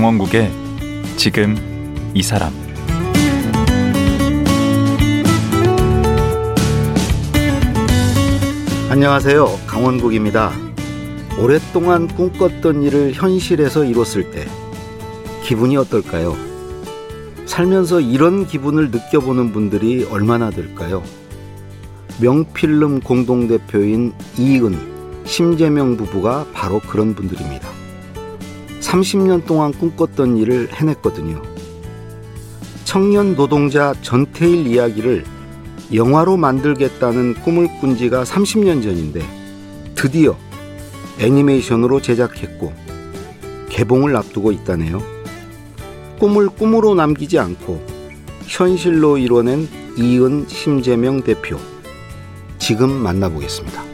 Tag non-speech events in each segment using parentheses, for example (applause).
강원국의 지금 이 사람 안녕하세요. 강원국입니다. 오랫동안 꿈꿨던 일을 현실에서 이뤘을 때 기분이 어떨까요? 살면서 이런 기분을 느껴보는 분들이 얼마나 될까요? 명필름 공동대표인 이은, 심재명 부부가 바로 그런 분들입니다. 30년 동안 꿈꿨던 일을 해냈거든요. 청년 노동자 전태일 이야기를 영화로 만들겠다는 꿈을 꾼 지가 30년 전인데 드디어 애니메이션으로 제작했고 개봉을 앞두고 있다네요. 꿈을 꿈으로 남기지 않고 현실로 이뤄낸 이은 심재명 대표. 지금 만나보겠습니다.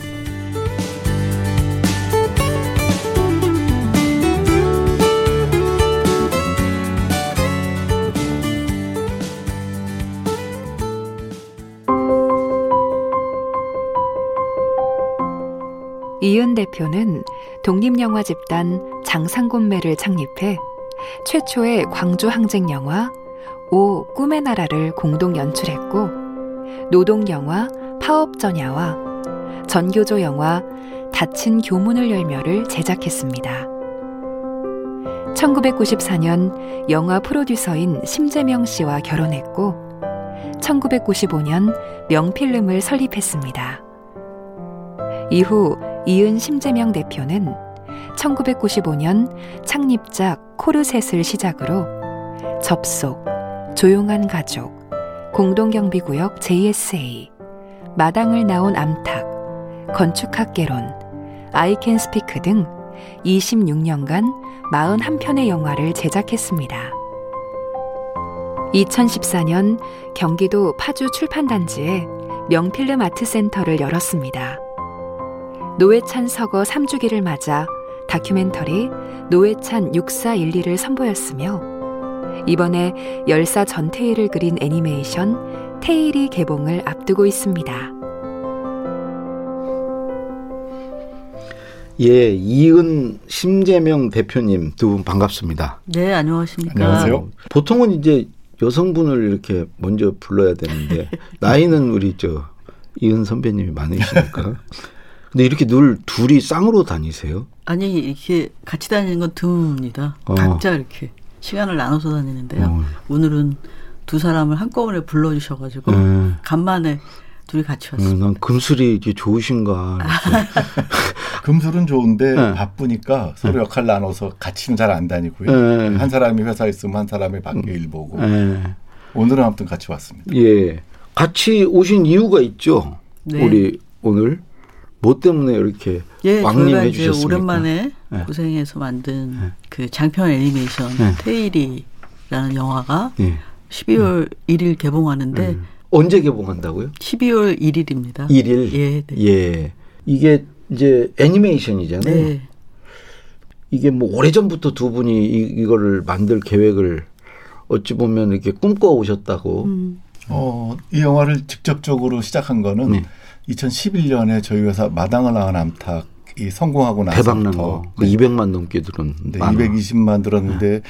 대표는 독립영화 집단 장상곤매를 창립해 최초의 광주 항쟁 영화 오 꿈의 나라를 공동 연출했고 노동 영화 파업전야와 전교조 영화 닫힌 교문을 열며를 제작했습니다. 1994년 영화 프로듀서인 심재명 씨와 결혼했고 1995년 명필름을 설립했습니다. 이후 이은 심재명 대표는 1995년 창립작 코르셋을 시작으로 접속, 조용한 가족, 공동경비구역 JSA, 마당을 나온 암탉, 건축학개론, 아이캔 스피크 등 26년간 41편의 영화를 제작했습니다. 2014년 경기도 파주 출판단지에 명필름 아트센터를 열었습니다. 노회찬 서거 3주기를 맞아 다큐멘터리 노회찬 6412를 선보였으며 이번에 열사 전태일을 그린 애니메이션 테일이 개봉을 앞두고 있습니다. 예, 이은 심재명 대표님 두 분 반갑습니다. 네, 안녕하십니까. 안녕하세요. 보통은 이제 여성분을 이렇게 먼저 불러야 되는데 (laughs) 나이는 우리 저 이은 선배님이 많으시니까. (laughs) 근데 이렇게 늘 둘이 쌍으로 다니세요? 아니 이렇게 같이 다니는 건 드뭅니다. 어. 각자 이렇게 시간을 나눠서 다니는데요. 어. 오늘은 두 사람을 한꺼번에 불러주셔가지고 음. 간만에 둘이 같이 음, 왔습니다. 난 금술이 이게 좋으신가. (laughs) 금술은 좋은데 네. 바쁘니까 서로 역할 나눠서 같이는 잘 안 다니고요. 네. 한 사람이 회사에 있으면 한 사람이 밖에 일 보고. 예. 오늘은 아무튼 같이 왔습니다. 예. 같이 오신 이유가 있죠. 네. 우리 오늘 뭐 때문에 이렇게 예, 왕림해 주셨습니까? 오랜만에 네. 고생해서 만든 네. 그 장편 애니메이션 네. 테일이라는 영화가 예. 12월 1일 개봉하는데 음. 언제 개봉한다고요? 12월 1일입니다. 1일. 예, 네. 예. 이게 이제 애니메이션이잖아요. 네. 이게 뭐 오래전부터 두 분이 이, 이거를 만들 계획을 어찌 보면 이렇게 꿈꿔 오셨다고. 음, 어, 이 영화를 직접적으로 시작한 거는 네. 2011년에 저희 회사 마당을 낳은 암탉 이 성공하고 대박 난 나서부터 거. 그 200만 넘게 들은 네, 만화. 220만 들었는데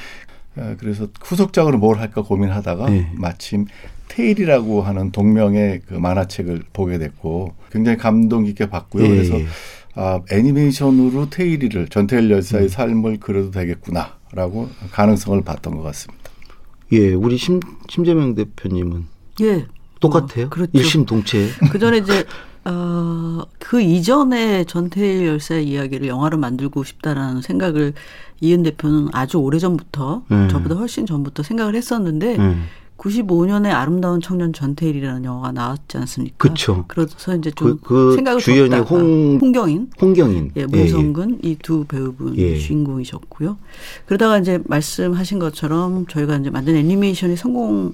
어, 그래서 후속작으로 뭘 할까 고민하다가 네. 마침 테일이라고 하는 동명의 그 만화책을 보게 됐고 굉장히 감동 깊게 봤고요. 예, 그래서 예. 아, 애니메이션으로 테일이를 전태일 열사의 음. 삶을 그려도 되겠구나라고 가능성을 봤던 것 같습니다. 예, 우리 심, 심재명 대표님은 예. 똑같아요. 어, 그렇죠. 일심동체. 그 전에 이제 (laughs) 어, 그 이전에 전태일 열사의 이야기를 영화로 만들고 싶다라는 생각을 이은 대표는 아주 오래 전부터 음. 저보다 훨씬 전부터 생각을 했었는데 음. 95년에 아름다운 청년 전태일이라는 영화가 나왔지 않습니까? 그쵸. 그래서 이제 그, 좀그 생각을 주연이 줬다가 홍, 홍경인 홍경인. 예, 문성근 이두 배우분이 예. 주인공이셨고요. 그러다가 이제 말씀하신 것처럼 저희가 이제 만든 애니메이션이 성공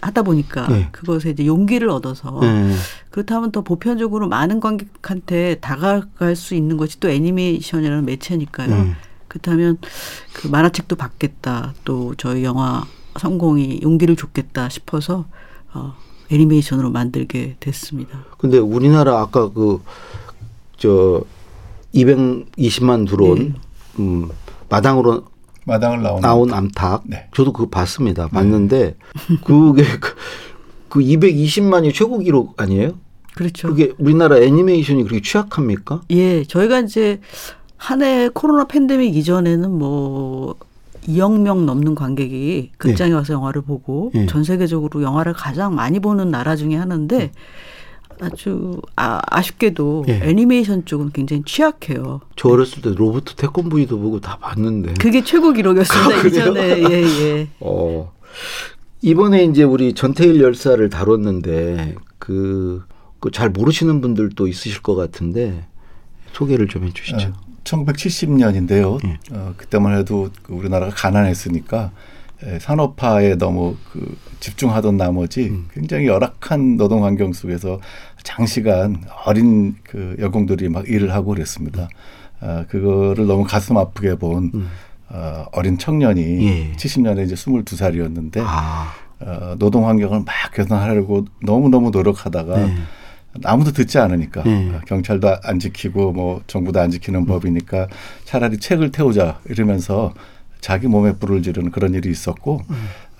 하다 보니까 네. 그것에 이제 용기를 얻어서 예. 그렇다면 더 보편적으로 많은 관객한테 다가갈 수 있는 것이 또 애니메이션이라는 매체니까요. 음. 그렇다면 그 만화책도 받겠다. 또 저희 영화 성공이 용기를 줬겠다 싶어서 어, 애니메이션으로 만들게 됐습니다. 근데 우리나라 아까 그 저 220만 들어온 네. 음, 마당으로 마당을 나오는 나온 암탉. 네. 저도 그거 봤습니다. 봤는데 그게 그, 그 220만이 최고 기록 아니에요? 그렇죠. 그게 우리나라 애니메이션이 그렇게 취약합니까? 예, 저희가 이제 한 해 코로나 팬데믹 이전에는 뭐 2억 명 넘는 관객이 극장에 와서 영화를 보고 예. 전 세계적으로 영화를 가장 많이 보는 나라 중에 하나인데 아주 아, 아쉽게도 예. 애니메이션 쪽은 굉장히 취약해요. 저 어렸을 때 로버트 태권브이도 보고 다 봤는데. 그게 최고 기록이었습니다. 아? 이전에 예, 예. (laughs) 어. 이번에 이제 우리 전태일 열사를 다뤘는데 그잘 모르시는 분들도 있으실 것 같은데 소개를 좀 해주시죠. 1970년인데요. 예. 어, 그때만 해도 그 우리나라가 가난했으니까 에, 산업화에 너무 그 집중하던 나머지 음. 굉장히 열악한 노동 환경 속에서 장시간 어린 그 여공들이 막 일을 하고 그랬습니다. 아, 그거를 너무 가슴 아프게 본 음. 어, 어린 청년이 예. 70년에 이제 22살이었는데 아, 어, 노동 환경을 막 개선하려고 너무 너무 노력하다가 네. 아무도 듣지 않으니까 네. 어, 경찰도 안 지키고 뭐 정부도 안 지키는 법이니까 차라리 책을 태우자 이러면서 자기 몸에 불을 지르는 그런 일이 있었고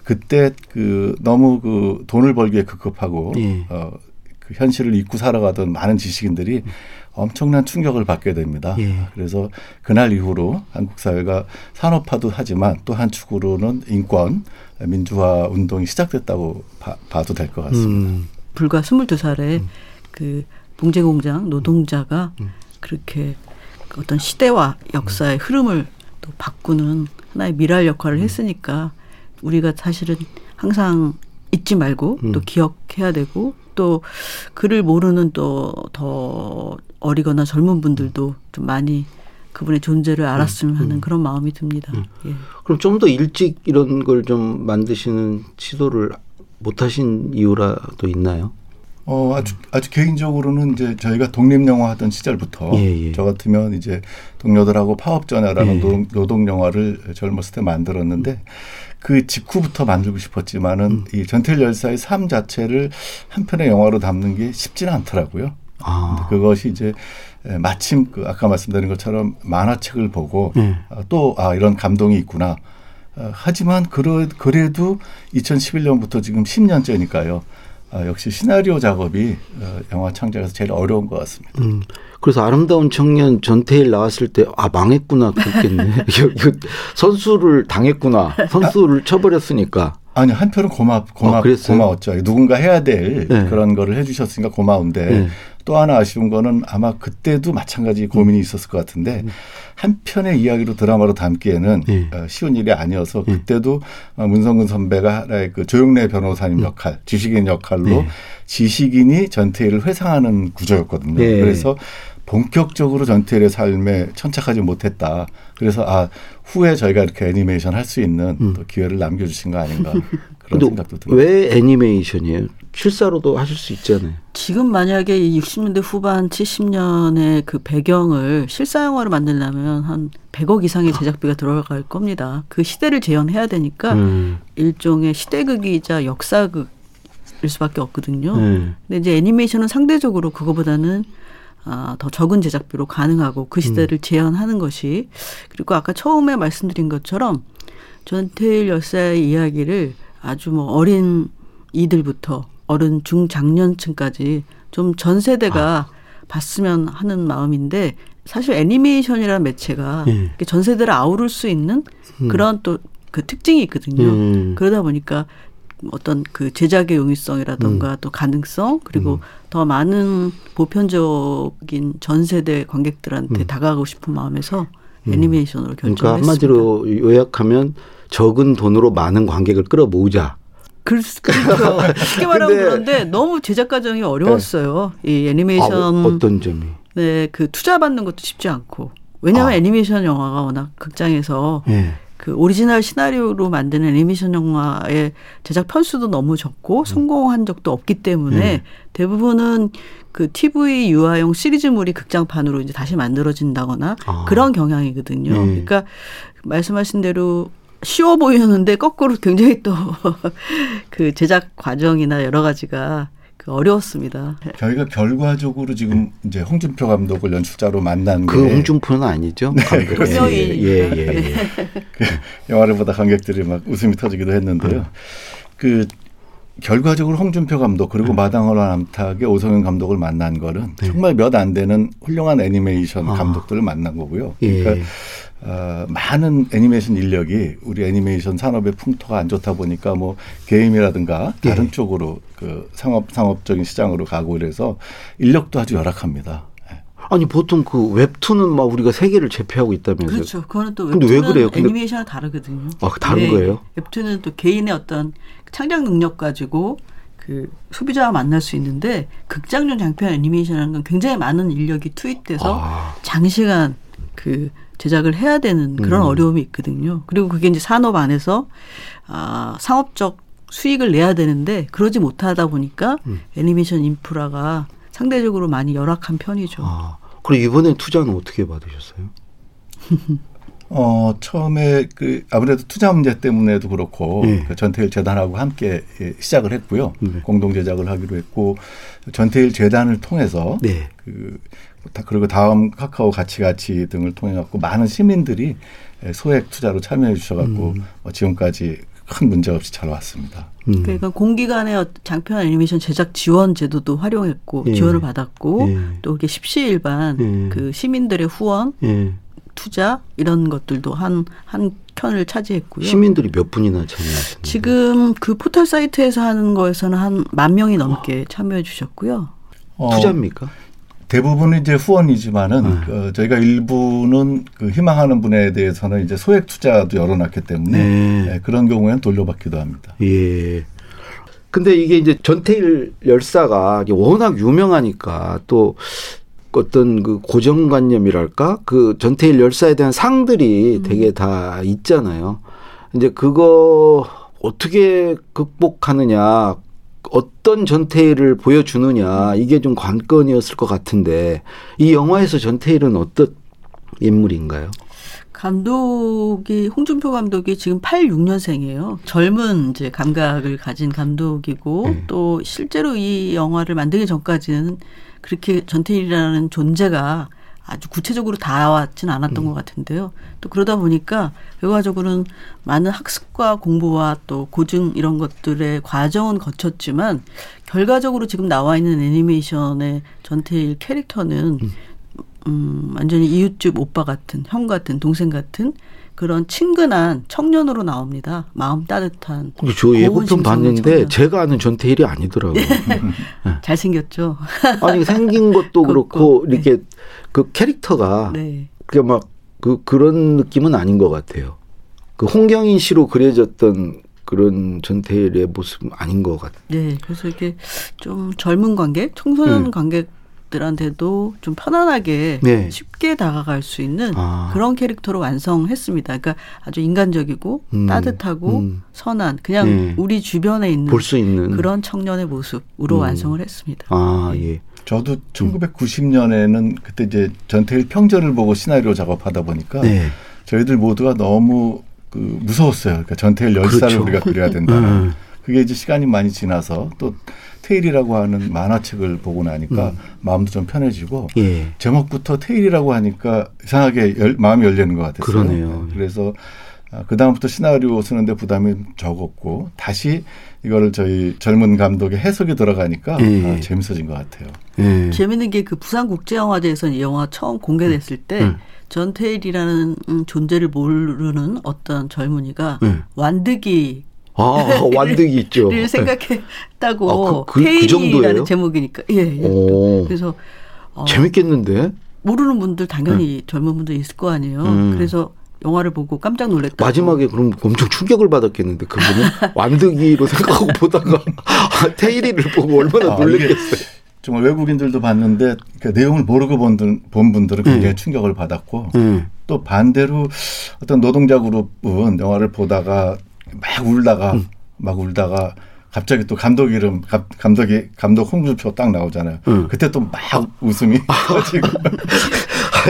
그때 그 너무 그 돈을 벌기에 급급하고 예. 어, 그 현실을 잊고 살아가던 많은 지식인들이 엄청난 충격을 받게 됩니다. 예. 그래서 그날 이후로 한국 사회가 산업화도 하지만 또 한 축으로는 인권 민주화 운동이 시작됐다고 봐, 봐도 될 것 같습니다. 음, 불과 22살에 그 봉제 공장 노동자가 그렇게 그 어떤 시대와 역사의 흐름을 또 바꾸는 하나의 미랄 역할을 했으니까 우리가 사실은 항상 잊지 말고 또 기억해야 되고 또 그를 모르는 또 더 어리거나 젊은 분들도 좀 많이 그분의 존재를 알았으면 하는 그런 마음이 듭니다. 예. 그럼 좀 더 일찍 이런 걸 좀 만드시는 시도를 못 하신 이유라도 있나요? 어, 아주, 아주 개인적으로는 이제 저희가 독립영화 하던 시절부터 예, 예. 저 같으면 이제 동료들하고 파업전야라는 예. 노동, 노동영화를 젊었을 때 만들었는데 그 직후부터 만들고 싶었지만은 음. 이 전태일 열사의 삶 자체를 한 편의 영화로 담는 게 쉽지는 않더라고요. 아, 그것이 이제 에, 마침 그 아까 말씀드린 것처럼 만화책을 보고 예. 또아 이런 감동이 있구나. 어, 하지만 그러, 그래도 2011년부터 지금 10년째니까요. 아, 역시 시나리오 작업이 어, 영화 창작에서 제일 어려운 것 같습니다. 음. 그래서 아름다운 청년 전태일 나왔을 때 아 망했구나 그랬겠네. (laughs) 선수를 당했구나. 선수를 쳐버렸으니까. 아니 한편은 고마 고마 어? 고마웠죠. 누군가 해야 될 네. 그런 거를 해주셨으니까 고마운데 네. 또 하나 아쉬운 거는 아마 그때도 마찬가지 고민이 있었을 것 같은데 한 편의 이야기로 드라마로 담기에는 네. 어, 쉬운 일이 아니어서 네. 그때도 어, 문성근 선배가 하나의 그 조영래 변호사님 역할, 지식인 역할로 네. 지식인이 전태일을 회상하는 구조였거든요. 네. 그래서 본격적으로 전태일의 삶에 천착하지 못했다. 그래서 아 후에 저희가 이렇게 애니메이션 할 수 있는 음. 또 기회를 남겨주신 거 아닌가 (laughs) 그런 생각도 듭니다. 왜 애니메이션이에요? 실사로도 하실 수 있잖아요. 지금 만약에 이 60년대 후반 70년의 그 배경을 실사 영화로 만들려면 한 100억 이상의 제작비가 들어갈 겁니다. 그 시대를 재현해야 되니까 음. 일종의 시대극이자 역사극일 수밖에 없거든요. 네. 근데 이제 애니메이션은 상대적으로 그거보다는 아, 더 적은 제작비로 가능하고 그 시대를 재현하는 것이 그리고 아까 처음에 말씀드린 것처럼 전태일 열사의 이야기를 아주 뭐 어린 이들부터 어른 중장년층까지 좀 전 세대가 봤으면 하는 마음인데 사실 애니메이션이라는 매체가 예. 전 세대를 아우를 수 있는 음. 그런 또 그 특징이 있거든요. 음. 그러다 보니까 어떤 그 제작의 용이성이라던가 또 가능성 그리고 더 많은 보편적인 전 세대 관객들한테 다가가고 싶은 마음에서 애니메이션으로 그러니까 결정했습니다. 한마디로 요약하면 적은 돈으로 많은 관객을 끌어모으자. 그, 그렇죠. 쉽게 말하면 그런데 너무 제작 과정이 어려웠어요. 이 아, 애니메이션 어떤 점이? 네, 그 투자 받는 것도 쉽지 않고 왜냐하면 아. 애니메이션 영화가 워낙 극장에서 예. 그 오리지널 시나리오로 만드는 애니메이션 영화의 제작 편수도 너무 적고 음. 성공한 적도 없기 때문에 네. 대부분은 그 TV 유아용 시리즈물이 극장판으로 이제 다시 만들어진다거나 아. 그런 경향이거든요. 네. 그러니까 말씀하신 대로 쉬워 보이는데 거꾸로 굉장히 또 (laughs) 그 제작 과정이나 여러 가지가 그 어려웠습니다. 저희가 결과적으로 지금 이제 홍준표 감독을 연출자로 만난 그게 홍준표는 아니죠? (laughs) 감독. 그렇습니다. 예, 예, 예, 예. 그 영화를 보다 관객들이 막 웃음이 터지기도 했는데요. 그 결과적으로 홍준표 감독 그리고 마당어라 남탁의 오성현 감독을 만난 거는 정말 몇 안 되는 훌륭한 애니메이션 아. 감독들을 만난 거고요. 예. 그러니까 어, 많은 애니메이션 인력이 우리 애니메이션 산업의 풍토가 안 좋다 보니까 뭐 게임이라든가 다른 예. 쪽으로 그 상업 상업적인 시장으로 가고 이래서 인력도 아주 열악합니다. 예. 아니 보통 그 웹툰은 막 우리가 세계를 제패하고 있다면서요? 그렇죠. 그거는 또 근데 왜 웹툰은 그래요? 애니메이션은 다르거든요. 아, 다른 거예요? 웹툰은 또 개인의 어떤 창작 능력 가지고 그 소비자와 만날 수 있는데 극장용 장편 애니메이션이라는 건 굉장히 많은 인력이 투입돼서 아. 장시간 그 제작을 해야 되는 그런 음. 어려움이 있거든요. 그리고 그게 이제 산업 안에서 아, 상업적 수익을 내야 되는데 그러지 못하다 보니까 음. 애니메이션 인프라가 상대적으로 많이 열악한 편이죠. 아, 그리고 이번에 투자는 어떻게 받으셨어요? (laughs) 어, 처음에 그 아무래도 투자 문제 때문에도 그렇고 예. 그 전태일 재단하고 함께 예, 시작을 했고요. 네. 공동 제작을 하기로 했고 전태일 재단을 통해서 네. 그 다- 그리고 다음 카카오 가치 가치 등을 통해 갖고 많은 시민들이 예, 소액 투자로 참여해 주셔 갖고 뭐 지금까지 큰 문제 없이 잘 왔습니다. 음. 그러니까 공기간의 어- 장편 애니메이션 제작 지원 제도도 활용했고 예. 지원을 받았고 예. 또 이게 십시일반 예. 그 시민들의 후원 예. 투자 이런 것들도 한한 편을 차지했고요. 시민들이 몇 분이나 참여하셨나요? 지금 그 포털 사이트에서 하는 거에서는 한 만 명이 넘게 참여해 주셨고요. 어, 투자입니까? 대부분은 이제 후원이지만은 네. 어, 저희가 일부는 그 희망하는 분에 대해서는 이제 소액 투자도 열어놨기 때문에 네. 예, 그런 경우에는 돌려받기도 합니다. 예. 근데 이게 이제 전태일 열사가 워낙 유명하니까 또 어떤 그 고정관념이랄까 그 전태일 열사에 대한 상들이 되게 다 있잖아요. 이제 그거 어떻게 극복하느냐, 어떤 전태일을 보여주느냐 이게 좀 관건이었을 것 같은데 이 영화에서 전태일은 어떤 인물인가요? 감독이 홍준표 감독이 지금 86년생이에요. 젊은 이제 감각을 가진 감독이고 네. 또 실제로 이 영화를 만들기 전까지는 그렇게 전태일이라는 존재가 아주 구체적으로 다왔진 않았던 것 같은데요. 또 그러다 보니까 결과적으로는 많은 학습과 공부와 또 고증 이런 것들의 과정은 거쳤지만 결과적으로 지금 나와 있는 애니메이션의 전태일 캐릭터는 음, 완전히 이웃집 오빠 같은, 형 같은, 동생 같은 그런 친근한 청년으로 나옵니다. 마음 따뜻한. 저 예고편 봤는데 청년. 제가 아는 전태일이 아니더라고요. 잘생겼죠? 아니 생긴 것도 (laughs) 그렇고 걷고, 네. 이렇게 그 캐릭터가 네. 그게 막 그 그런 느낌은 아닌 것 같아요. 그 홍경인 씨로 그려졌던 그런 전태일의 모습은 아닌 것 같아요. 네. 그래서 이게 좀 젊은 관객, 청소년 음. 관객 들한테도 좀 편안하게 네. 쉽게 다가갈 수 있는 아. 그런 캐릭터로 완성했습니다. 그러니까 아주 인간적이고 음. 따뜻하고 음. 선한 그냥 네. 우리 주변에 있는 볼 수 있는 그런 청년의 모습으로 음. 완성을 했습니다. 아 예. 저도 1990년에는 그때 이제 전태일 평전을 보고 시나리오 작업하다 보니까 네. 저희들 모두가 너무 그 무서웠어요. 그러니까 전태일 열사를 그렇죠. 우리가 그려야 된다. 음. 그게 이제 시간이 많이 지나서 또 테일이라고 하는 만화책을 보고 나니까 음. 마음도 좀 편해지고 예. 제목부터 테일이라고 하니까 이상하게 열, 마음이 열리는 것 같았어요. 그러네요. 그래서 그 다음부터 시나리오 쓰는데 부담이 적었고 다시 이거를 저희 젊은 감독의 해석이 들어가니까 예. 아, 재밌어진 것 같아요. 예. 재밌는 게 그 부산 국제영화제에서 이 영화 처음 공개됐을 때 음. 전태일이라는 음, 존재를 모르는 어떤 젊은이가 음. 완득이를 아 (laughs) 완득이 있죠. 생각했다고 아, 그- 그- 그 테일이라는 정도예요? 제목이니까 예, 예. 오. 그래서 어, 재밌겠는데 모르는 분들 당연히 젊은 분들 있을 거 아니에요. 음. 그래서 영화를 보고 깜짝 놀랐다. 마지막에 그럼 엄청 충격을 받았겠는데 그분은 (laughs) 완득이로 생각하고 보다가 아, (laughs) 테일이를 보고 얼마나 아, 놀랬겠어요. 정말 외국인들도 봤는데 그 내용을 모르고 본, 분- 본 분들은 굉장히 음. 충격을 받았고 음. 또 반대로 어떤 노동자 그룹은 영화를 보다가 막 울다가 음. 막 울다가 갑자기 또 감독 이름 감, 감독이 감독 홍준표 딱 나오잖아요. 음. 그때 또 막 웃음이 (laughs) 터지고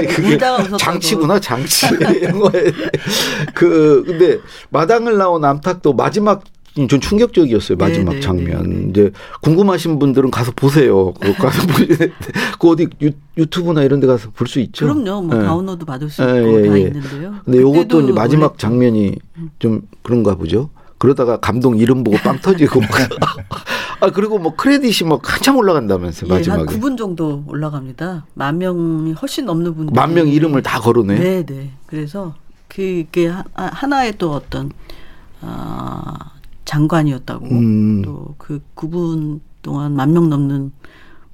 그게. 장치구나 장치 (laughs) 그 근데 마당을 나온 암탉도 마지막 좀 충격적이었어요 마지막 네, 네, 장면. 네, 네. 이제 궁금하신 분들은 가서 보세요. 그 가서 (laughs) 보시는데 그 어디 유, 유튜브나 이런 데 가서 볼 수 있죠. 그럼요. 뭐 예. 다운로드 받을 수 예, 있고 예, 다 예. 있는데요. 근데 요것도 이제 마지막 원래 음. 장면이 좀 그런가 보죠. 그러다가 감독 이름 보고 빵 터지고. (laughs) (laughs) 아, 그리고 뭐 크레딧이 뭐 한참 올라간다면서요, 예, 한 마지막에. 9분 정도 올라갑니다. 만 명이 훨씬 넘는 분들. 만명 이름을 다 거르네. 네, 네. 그래서 그게 하- 하나의 또 어떤 아, 장관이었다고 음. 또그 9분 동안 만 명 넘는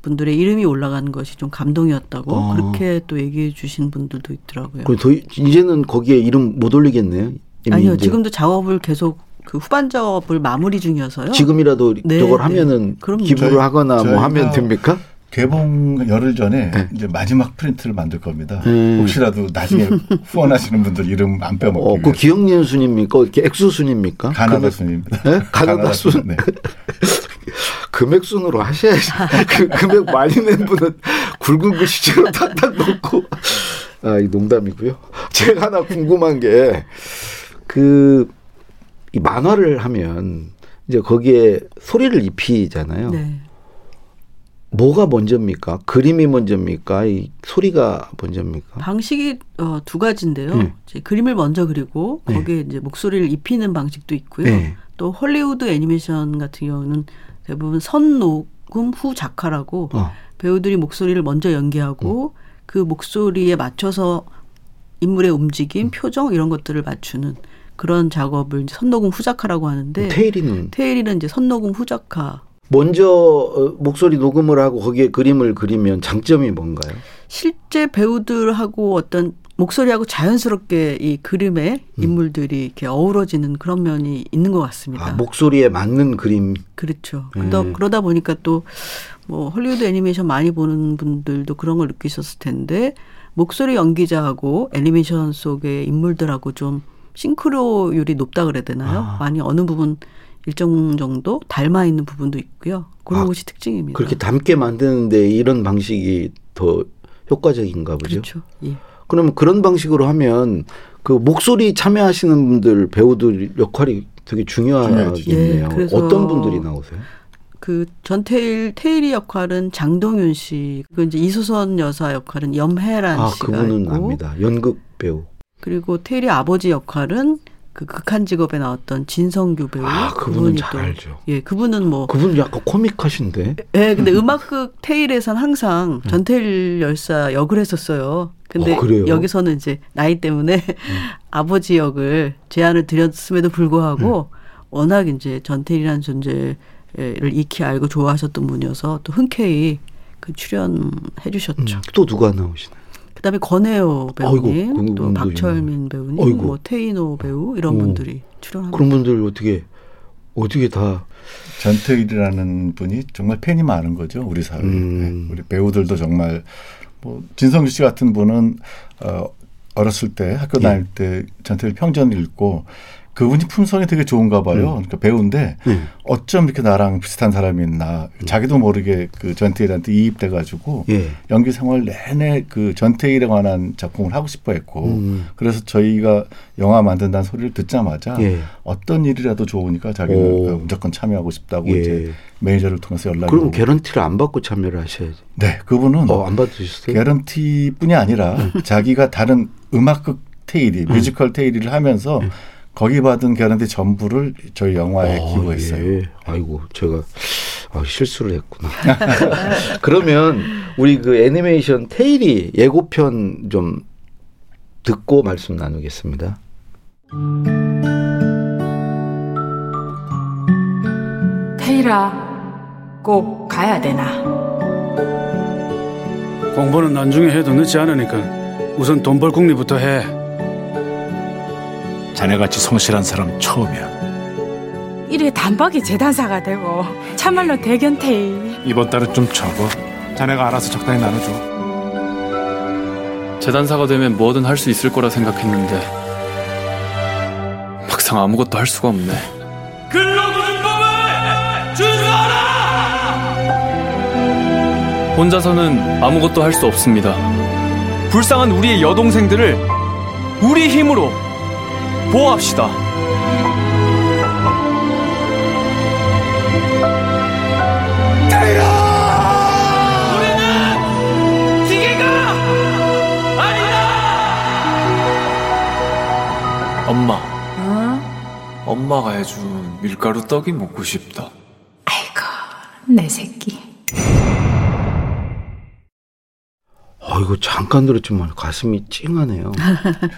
분들의 이름이 올라가는 것이 좀 감동이었다고 어. 그렇게 또 얘기해 주신 분들도 있더라고요. 그럼 더 이제는 거기에 이름 못 올리겠네요. 아니요, 이제 지금도 작업을 계속 그 후반 작업을 마무리 중이어서요. 지금이라도 네, 저걸 네. 하면은 그럼요. 기부를 저희- 하거나 뭐 하면 됩니까? 개봉 열흘 전에 네. 이제 마지막 프린트를 만들 겁니다. 음. 혹시라도 나중에 (laughs) 후원하시는 분들 이름 안 빼먹기 어, 그. 기억년 순입니까? 이렇게 액수 순입니까? 가나다 금액- 순입니다. 예? 가나다 순. 네. (laughs) 금액 순으로 하셔야지. (laughs) 그 금액 많이 낸 분은 굵은 글씨로 탁탁 놓고. 아, 이 농담이고요. 제가 하나 궁금한 게, 그, 이 만화를 하면, 이제 거기에 소리를 입히잖아요. 네. 뭐가 먼저입니까? 그림이 먼저입니까? 이 소리가 먼저입니까? 방식이 어, 두 가지인데요. 네. 이제 그림을 먼저 그리고 네. 거기에 이제 목소리를 입히는 방식도 있고요. 네. 또 헐리우드 애니메이션 같은 경우는 대부분 선 녹음 후 작화라고 어. 배우들이 목소리를 먼저 연기하고 그 목소리에 맞춰서 인물의 움직임, 표정 이런 것들을 맞추는 그런 작업을 선녹음 후작화라고 하는데 테일이는 테일이는 이제 선녹음 후작화. 먼저 어, 목소리 녹음을 하고 거기에 그림을 그리면 장점이 뭔가요? 실제 배우들하고 어떤 목소리하고 자연스럽게 이 그림에 인물들이 이렇게 어우러지는 그런 면이 있는 것 같습니다. 음. 아, 목소리에 맞는 그림. 그렇죠. 네. 그러다, 그러다 보니까 또 뭐 헐리우드 애니메이션 많이 보는 분들도 그런 걸 느끼셨을 텐데 목소리 연기자하고 애니메이션 속의 인물들하고 좀 싱크로율이 높다 그래야 되나요? 아. 많이 어느 부분 일정 정도 닮아 있는 부분도 있고요. 그런 아, 것이 특징입니다. 그렇게 닮게 만드는데 이런 방식이 더 효과적인가 보죠. 그렇죠. 예. 그러면 그런 방식으로 하면 그 목소리 참여하시는 분들 배우들 역할이 되게 중요하겠네요. 예, 그래서 어떤 분들이 나오세요? 그 전태일 테일이 역할은 장동윤 씨, 그 이제 이수선 여사 역할은 염혜란 아, 씨가 그분은 있고, 압니다. 연극 배우. 그리고 테일이 아버지 역할은 그 극한 직업에 나왔던 진성규 배우. 아, 그분은 잘 또- 알죠. 예, 그분은 뭐, 그분 약간 코믹하신데. 예, 근데 음악극 테일에선 항상 전태일 열사 역을 했었어요. 근데 어? 여기서는 이제 나이 때문에 (laughs) 아버지 역을 제안을 드렸음에도 불구하고 워낙 이제 전태일이라는 존재를 익히 알고 좋아하셨던 분이어서 또 흔쾌히 그 출연해 주셨죠. 음, 또 누가 나오시나요? 그다음에 권혜호 아이고, 배우님, 그분도 또 박철민 배우님, 아이고. 뭐 태인호 배우 이런 오. 분들이 출연합니다. 그런 분들 어떻게 어떻게 다 전태일이라는 분이 정말 팬이 많은 거죠 우리 사회에 음. 네, 우리 배우들도 정말 뭐 진성규 씨 같은 분은 어, 어렸을 때 학교 예. 다닐 때 전태일 평전을 읽고 그분이 품성이 되게 좋은가 봐요. 음. 그러니까 배우인데 네. 어쩜 이렇게 나랑 비슷한 사람이 있나 자기도 모르게 그 전태일한테 이입돼 가지고 예. 연기 생활 내내 그 전태일에 관한 작품을 하고 싶어 했고 음. 그래서 저희가 영화 만든다는 소리를 듣자마자 예. 어떤 일이라도 좋으니까 자기는 오. 그 무조건 참여하고 싶다고 예. 이제 매니저를 통해서 연락이 그럼 개런티를 안 받고 참여를 하셔야지. 네 그분은 어, 안 받으셨어요? 개런티뿐이 아니라 자기가 다른 음악극 테일이 뮤지컬 테일을 하면서 거기 받은 개런티 전부를 저희 영화에 어, 기부했어요. 예. 아이고 제가 아, 실수를 했구나. (laughs) 그러면 우리 그 애니메이션 테일이 예고편 좀 듣고 말씀 나누겠습니다. 테일아, 꼭 가야 되나? 공부는 나중에 해도 늦지 않으니까 우선 돈 벌 궁리부터 해. 자네같이 성실한 사람 처음이야. 이래 단박에 재단사가 되고 참말로 대견 테일. 이번 달은 좀 적어. 자네가 알아서 적당히 나눠줘. 재단사가 되면 뭐든 할 수 있을 거라 생각했는데 막상 아무것도 할 수가 없네. 혼자서는 아무것도 할 수 없습니다. 불쌍한 우리의 여동생들을 우리 힘으로 보호합시다. 엄마. 어? 엄마가 해준 밀가루 떡이 먹고 싶다. 아이고, 내 새끼. 아이고 잠깐 들었지만 가슴이 찡하네요.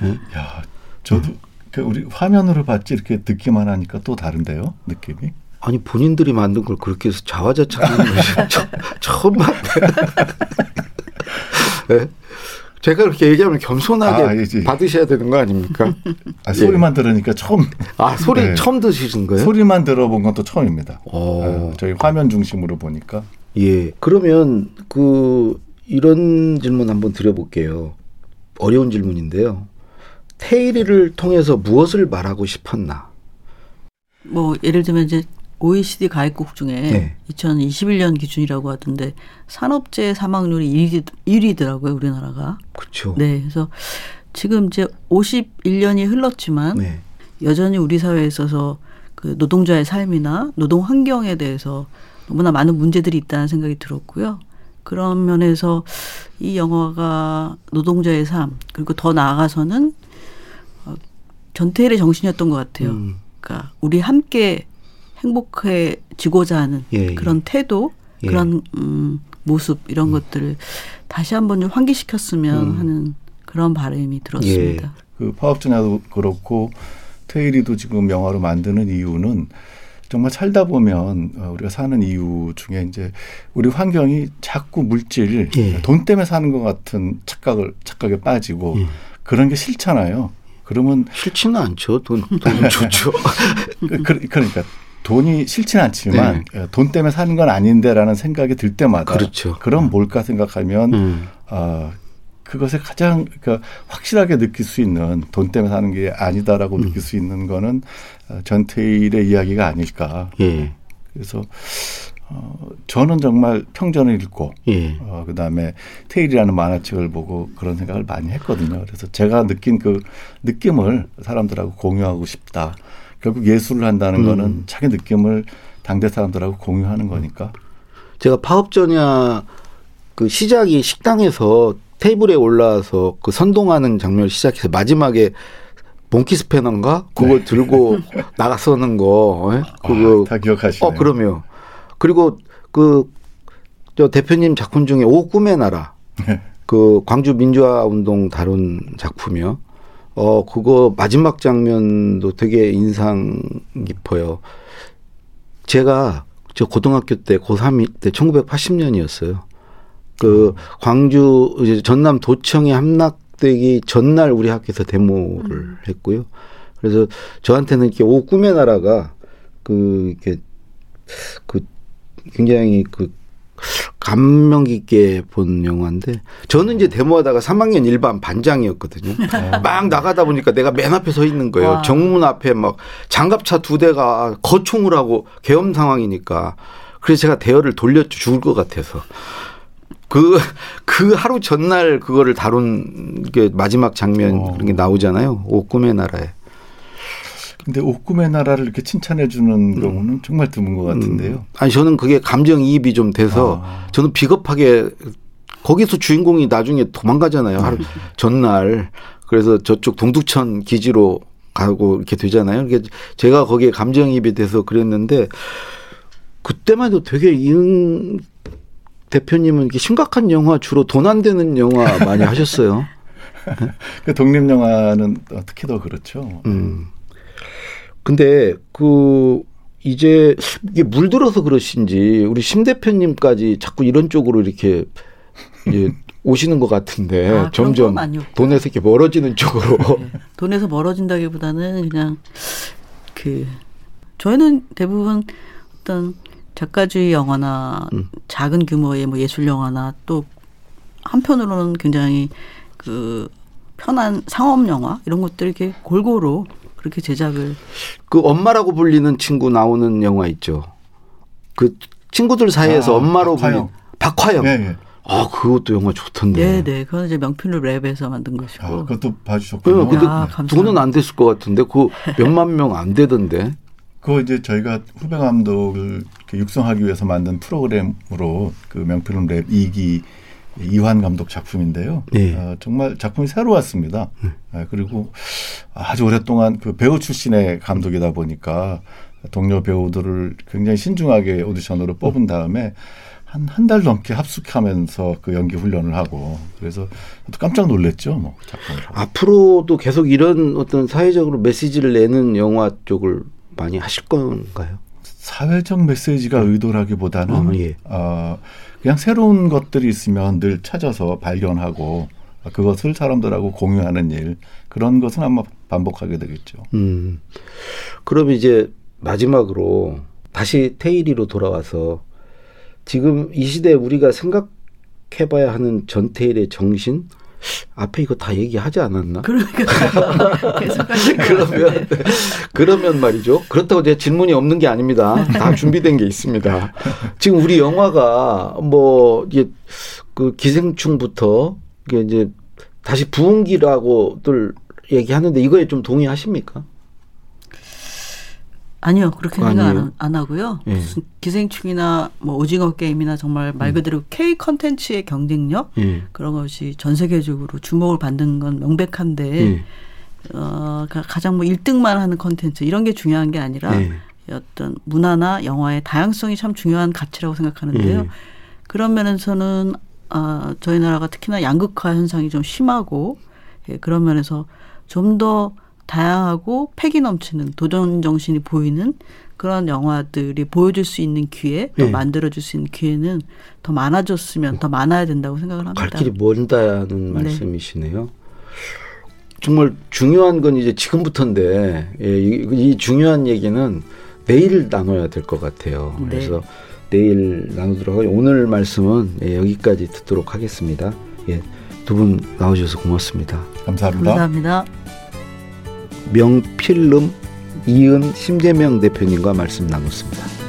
네? (laughs) 야, 저도 음. 우리 화면으로 봤지 이렇게 듣기만 하니까 또 다른데요, 느낌이. 아니 본인들이 만든 걸 그렇게 해서 자화자찬하는 것이 (laughs) 처음 봤네. 네? 제가 그렇게 얘기하면 겸손하게 아, 받으셔야 되는 거 아닙니까? 아, 소리만 예. 들으니까 처음. 아 소리 네. 처음 드시는 거예요? 소리만 들어본 건 또 처음입니다. 아, 저희 화면 중심으로 보니까. 예. 그러면 그 이런 질문 한번 드려볼게요. 어려운 질문인데요. 테일리를 통해서 무엇을 말하고 싶었나? 뭐 예를 들면 이제 OECD 가입국 중에 네. 2021년 기준이라고 하던데 산업재해 사망률이 1위, 더라고요 우리나라가. 그렇죠. 네, 그래서 지금 이제 51년이 흘렀지만 네. 여전히 우리 사회에 있어서 그 노동자의 삶이나 노동 환경에 대해서 너무나 많은 문제들이 있다는 생각이 들었고요. 그런 면에서 이 영화가 노동자의 삶 그리고 더 나아가서는 어, 전태일의 정신이었던 것 같아요. 음. 그러니까 우리 함께 행복해지고자 하는 예, 예. 그런 태도, 예. 그런 음, 모습 이런 음. 것들을 다시 한번 좀 환기시켰으면 음. 하는 그런 바람이 들었습니다. 예. 그 파업전야도 그렇고 테일이도 지금 영화로 만드는 이유는 정말 살다 보면 어, 우리가 사는 이유 중에 이제 우리 환경이 자꾸 물질 예. 돈 때문에 사는 것 같은 착각을 착각에 빠지고 예. 그런 게 싫잖아요. 그러면 싫지는 않죠. 돈, (laughs) 돈 좋죠. (laughs) 그, 그러니까 돈이 싫지는 않지만 네. 예, 돈 때문에 사는 건 아닌데라는 생각이 들 때마다 그렇죠. 그럼 뭘까 생각하면 음. 어, 그것에 가장 그러니까 확실하게 느낄 수 있는 돈 때문에 사는 게 아니다라고 음. 느낄 수 있는 거는 어, 전태일의 이야기가 아닐까. 예. 그래서 어, 저는 정말 평전을 읽고 예. 어, 그다음에 테일이라는 만화책을 보고 그런 생각을 많이 했거든요. 그래서 제가 느낀 그 느낌을 사람들하고 공유하고 싶다. 결국 예술을 한다는 음. 거는 자기 느낌을 당대 사람들하고 공유하는 거니까. 제가 파업전야 그 시작이 식당에서 테이블에 올라와서 그 선동하는 장면을 시작해서 마지막에 몽키 스패너인가 그거 네. 들고 (laughs) 나갔었는 거 예? 아, 그거 아, 다 기억하시네요. 어 그럼요. 그리고 그 저 대표님 작품 중에 오 꿈의 나라 네. 그 광주 민주화 운동 다룬 작품이요. 어, 그거 마지막 장면도 되게 인상 깊어요. 제가 저 고등학교 때 고3이 때 1980년이었어요. 그 광주 이제 전남 도청에 함락되기 전날 우리 학교에서 데모를 음. 했고요. 그래서 저한테는 이렇게 오 꿈의 나라가 그 이렇게 그 굉장히 그 감명 깊게 본 영화인데 저는 이제 데모하다가 3학년 일반 반장이었거든요. 어. 막 나가다 보니까 내가 맨 앞에 서 있는 거예요. 와. 정문 앞에 막 장갑차 두 대가 거총을 하고 계엄 상황이니까 그래서 제가 대열을 돌렸죠. 죽을 것 같아서. 그, 그 하루 전날 그거를 다룬 게 마지막 장면 어. 그런 게 나오잖아요. 옥꿈의 나라에. 근데 옥꿈의 나라를 이렇게 칭찬해 주는 음. 경우는 정말 드문 것 같은데요. 음. 아니 저는 그게 감정 이입이 좀 돼서 아. 저는 비겁하게 거기서 주인공이 나중에 도망가잖아요. 하루 음. (laughs) 전날. 그래서 저쪽 동두천 기지로 가고 이렇게 되잖아요. 그게 제가 거기에 감정이입이 돼서 그랬는데 그때만 해도 되게 이응 대표님은 이렇게 심각한 영화 주로 돈 안 되는 영화 많이 하셨어요. (laughs) 그 독립 영화는 특히 더 그렇죠. 음. 근데 그 이제 이게 물들어서 그러신지 우리 심 대표님까지 자꾸 이런 쪽으로 이렇게 이제 (laughs) 오시는 것 같은데 아, 점점 돈에서 이렇게 멀어지는 쪽으로 (laughs) 네. 돈에서 멀어진다기보다는 그냥 그 저희는 대부분 어떤 작가주의 영화나 음. 작은 규모의 뭐 예술 영화나 또 한편으로는 굉장히 그 편한 상업 영화 이런 것들 이렇게 골고루 그렇게 제작을 그 엄마라고 불리는 친구 나오는 영화 있죠. 그 친구들 사이에서 아, 엄마로 불리는 박화영. 예, 예. 아, 그것도 영화 좋던데. 네, 네. 그건 이제 명필로 랩에서 만든 것이고. 아, 그것도 봐주셨군요. 네, 아, 두고는 안 됐을 것 같은데, 그 (laughs) 몇만 명 안 되던데. 그거 이제 저희가 후배 감독을 육성하기 위해서 만든 프로그램으로 그 명필로 랩 2기 이환 감독 작품인데요. 네. 어, 정말 작품이 새로웠습니다. 네, 그리고 아주 오랫동안 그 배우 출신의 감독이다 보니까 동료 배우들을 굉장히 신중하게 오디션으로 뽑은 다음에 한 한 달 넘게 합숙하면서 그 연기 훈련을 하고 그래서 깜짝 놀랐죠. 뭐 작품을. 앞으로도 계속 이런 어떤 사회적으로 메시지를 내는 영화 쪽을 많이 하실 건가요? 사회적 메시지가 의도라기보다는 어, 예. 어, 그냥 새로운 것들이 있으면 늘 찾아서 발견하고 그것을 사람들하고 공유하는 일 그런 것은 아마 반복하게 되겠죠. 음. 그럼 이제 마지막으로 다시 테일리로 돌아와서 지금 이 시대에 우리가 생각해봐야 하는 전테일의 정신 앞에 이거 다 얘기하지 않았나? 그러니까 (laughs) 그러면 그러면 말이죠. 그렇다고 제 질문이 없는 게 아닙니다. 다 준비된 게 있습니다. 지금 우리 영화가 뭐 이게 그 기생충부터 이게 이제 다시 부흥기라고들 얘기하는데 이거에 좀 동의하십니까? 아니요 그렇게 그거 생각? 안, 안 하고요. 예. 무슨 기생충이나 뭐 오징어 게임이나 정말 말 그대로 K 컨텐츠의 경쟁력 예. 그런 것이 전 세계적으로 주목을 받는 건 명백한데 예. 어, 가- 가장 뭐 1등만 하는 컨텐츠 이런 게 중요한 게 아니라 예. 어떤 문화나 영화의 다양성이 참 중요한 가치라고 생각하는데요. 예. 그런 면에서는 아, 저희 나라가 특히나 양극화 현상이 좀 심하고 예, 그런 면에서 좀더 다양하고 패기 넘치는 도전 정신이 보이는 그런 영화들이 보여줄 수 있는 기회, 또 예. 만들어줄 수 있는 기회는 더 많아졌으면 더 많아야 된다고 생각을 합니다. 갈 길이 멀다는 네. 말씀이시네요. 정말 중요한 건 이제 지금부터인데 예, 이, 이 중요한 얘기는 내일 나눠야 될 것 같아요. 네. 그래서 내일 나누도록 하고 오늘 말씀은 예, 여기까지 듣도록 하겠습니다. 예, 두 분 나오셔서 고맙습니다. 감사합니다. 감사합니다. 명필름 이은 심재명 대표님과 말씀 나눴습니다.